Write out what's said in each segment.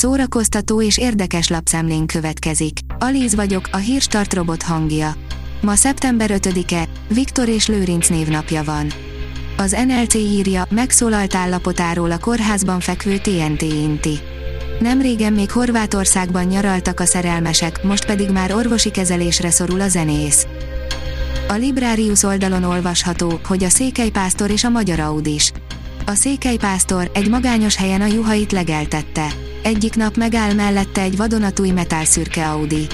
szórakoztató és érdekes lapszemlén következik. Alíz vagyok, a hírstart robot hangja. Ma szeptember 5-e, Viktor és Lőrinc névnapja van. Az NLC írja, megszólalt állapotáról a kórházban fekvő TNT Inti. Nem régen még Horvátországban nyaraltak a szerelmesek, most pedig már orvosi kezelésre szorul a zenész. A Librarius oldalon olvasható, hogy a Székelypásztor és a Magyar Audis. A Székelypásztor egy magányos helyen a juhait legeltette. Egyik nap megáll mellette egy vadonatúj metálszürke Audi.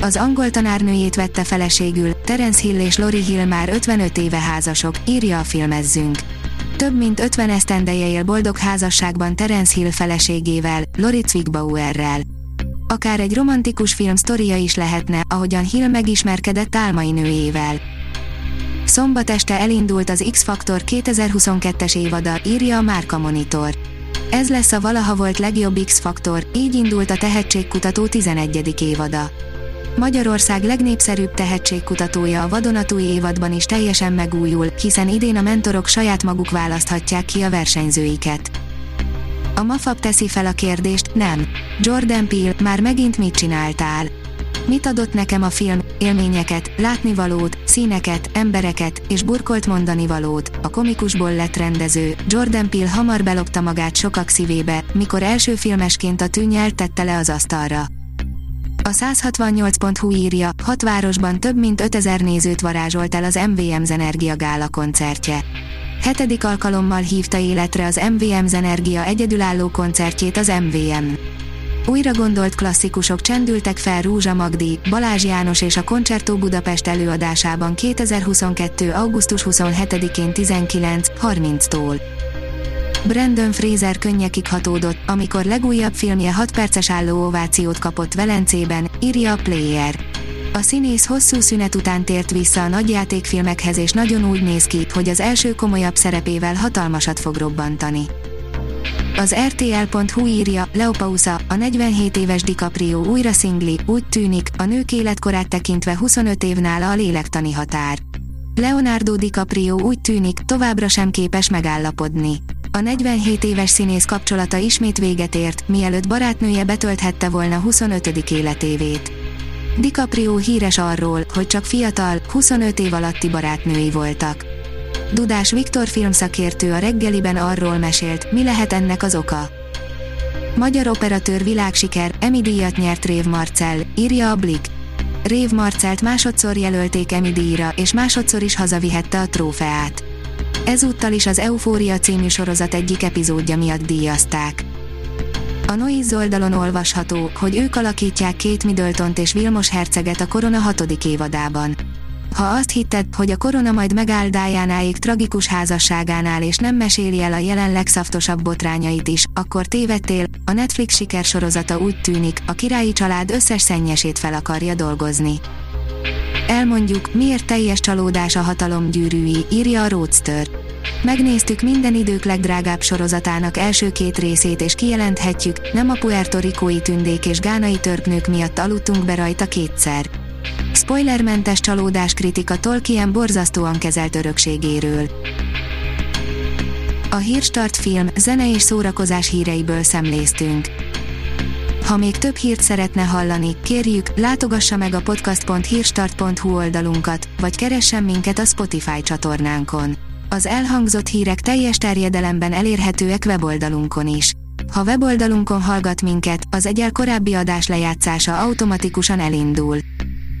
Az angol tanárnőjét vette feleségül, Terence Hill és Lori Hill már 55 éve házasok, írja a filmezzünk. Több mint 50 esztendeje él boldog házasságban Terence Hill feleségével, Lori Zwigbauerrel. Akár egy romantikus film sztoria is lehetne, ahogyan Hill megismerkedett álmai nőjével. Szombat este elindult az X-Factor 2022-es évada, írja a Márka Monitor. Ez lesz a valaha volt legjobb X-Factor, így indult a tehetségkutató 11. évada. Magyarország legnépszerűbb tehetségkutatója a vadonatúj évadban is teljesen megújul, hiszen idén a mentorok saját maguk választhatják ki a versenyzőiket. A Mafab teszi fel a kérdést, nem. Jordan Peele, már megint mit csináltál? Mit adott nekem a film? Élményeket, látnivalót, színeket, embereket és burkolt mondani valót. A komikusból lett rendező, Jordan Peele hamar belopta magát sokak szívébe, mikor első filmesként a tűnyelt tette le az asztalra. A 168.hu írja, hat városban több mint 5000 nézőt varázsolt el az MVM Zenergia Gála koncertje. Hetedik alkalommal hívta életre az MVM Zenergia egyedülálló koncertjét az MVM. Újra gondolt klasszikusok csendültek fel Rúzsa Magdi, Balázs János és a Koncertó Budapest előadásában 2022. augusztus 27-én 19.30-tól. Brandon Fraser könnyekig hatódott, amikor legújabb filmje 6 perces álló ovációt kapott Velencében, írja a Player. A színész hosszú szünet után tért vissza a nagyjátékfilmekhez és nagyon úgy néz ki, hogy az első komolyabb szerepével hatalmasat fog robbantani. Az RTL.hu írja, Leopausa, a 47 éves DiCaprio újra szingli, úgy tűnik, a nők életkorát tekintve 25 év nála a lélektani határ. Leonardo DiCaprio úgy tűnik, továbbra sem képes megállapodni. A 47 éves színész kapcsolata ismét véget ért, mielőtt barátnője betölthette volna 25. életévét. DiCaprio híres arról, hogy csak fiatal, 25 év alatti barátnői voltak. Dudás Viktor filmszakértő a reggeliben arról mesélt, mi lehet ennek az oka. Magyar operatőr világsiker, Emmy díjat nyert Rév Marcel, írja a Blick. Rév Marcelt másodszor jelölték Emmy díjra, és másodszor is hazavihette a trófeát. Ezúttal is az Eufória című sorozat egyik epizódja miatt díjazták. A Noiz oldalon olvasható, hogy ők alakítják két Middletont és Vilmos herceget a Korona hatodik évadában. Ha azt hitted, hogy a korona majd megáll Dianáig tragikus házasságánál és nem meséli el a jelen legszaftosabb botrányait is, akkor tévedtél, a Netflix sikersorozata úgy tűnik, a királyi család összes szennyesét fel akarja dolgozni. Elmondjuk, miért teljes csalódás a hatalom gyűrűi, írja a Roadster. Megnéztük minden idők legdrágább sorozatának első két részét és kijelenthetjük, nem a Puerto Ricói tündék és gánai törpnők miatt aludtunk be rajta kétszer. Spoilermentes csalódás kritika Tolkien borzasztóan kezelt örökségéről. A Hírstart film, zene és szórakozás híreiből szemléztünk. Ha még több hírt szeretne hallani, kérjük, látogassa meg a podcast.hírstart.hu oldalunkat, vagy keressen minket a Spotify csatornánkon. Az elhangzott hírek teljes terjedelemben elérhetőek weboldalunkon is. Ha weboldalunkon hallgat minket, az egyel korábbi adás lejátszása automatikusan elindul.